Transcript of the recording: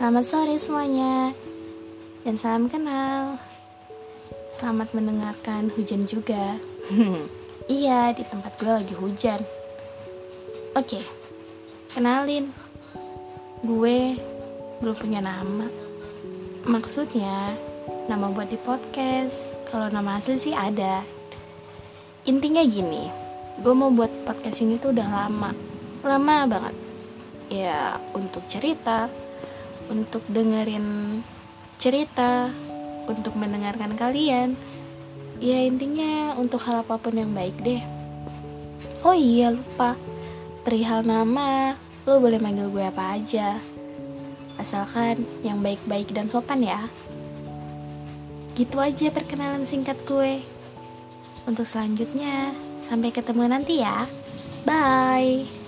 Selamat sore semuanya Dan salam kenal. Selamat mendengarkan hujan juga. Iya, di tempat gue lagi hujan. Oke, kenalin Gue belum punya nama. Maksudnya, nama buat di podcast. Kalau nama asli sih ada. Intinya gini Gue mau buat podcast ini tuh udah lama. Lama banget Ya, untuk cerita untuk dengerin cerita, untuk mendengarkan kalian. Ya intinya untuk hal apa pun yang baik deh. Oh iya lupa, perihal nama, lo boleh manggil gue apa aja. Asalkan yang baik-baik dan sopan ya. Gitu aja perkenalan singkat gue. Untuk selanjutnya, sampai ketemu nanti ya. Bye.